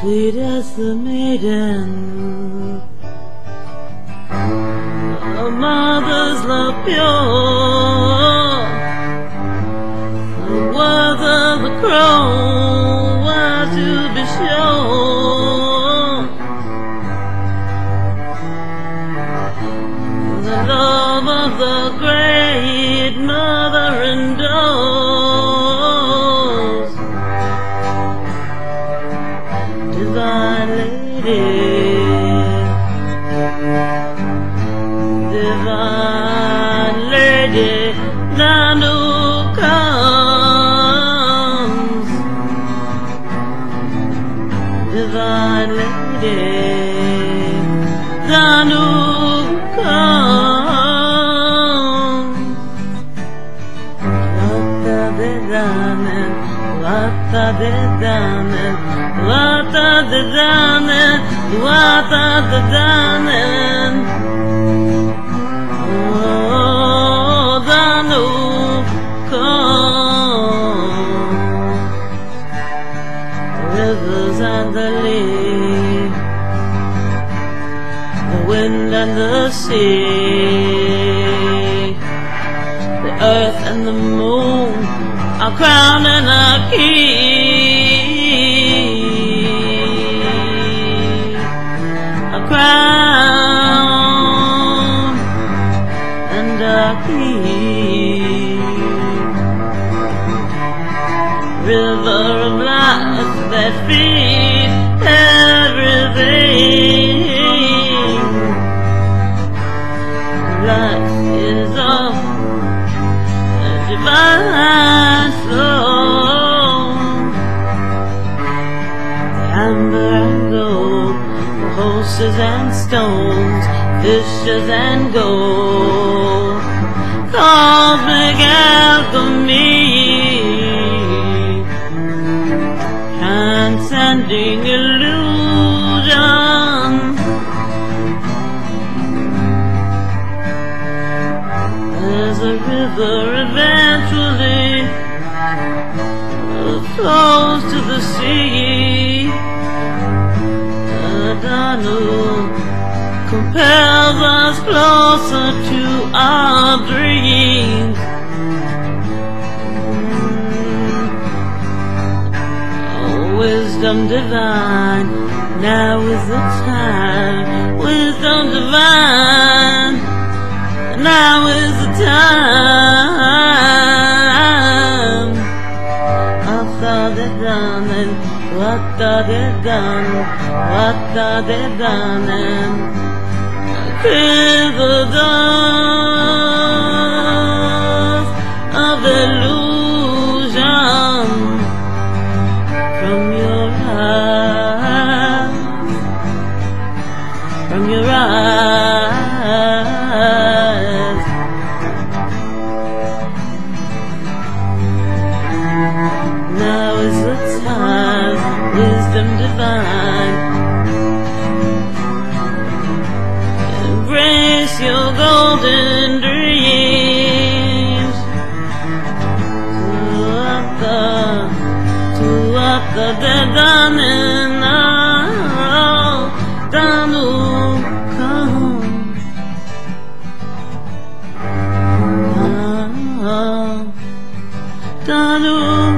Sweet as the maiden, a mother's love pure. The words of the crow Divine Lady, thine who comes. Divine Lady, thine who comes. Lata de danen, lata de danen, lata de and the sea. The earth and the moon are crowning a king. A crown and a king. River of life that feeds is of a divine flow. Oh. The amber and gold, the horses and stones, fishes and gold, cosmic flows to the sea. The Danube compels us closer to our dreams. Oh, wisdom divine, now is the time. Wisdom divine. Now is the time. After the done and what are they done? What are chase your golden dreams. Tuatha, tuatha dedanena, Danu comes. Danu comes.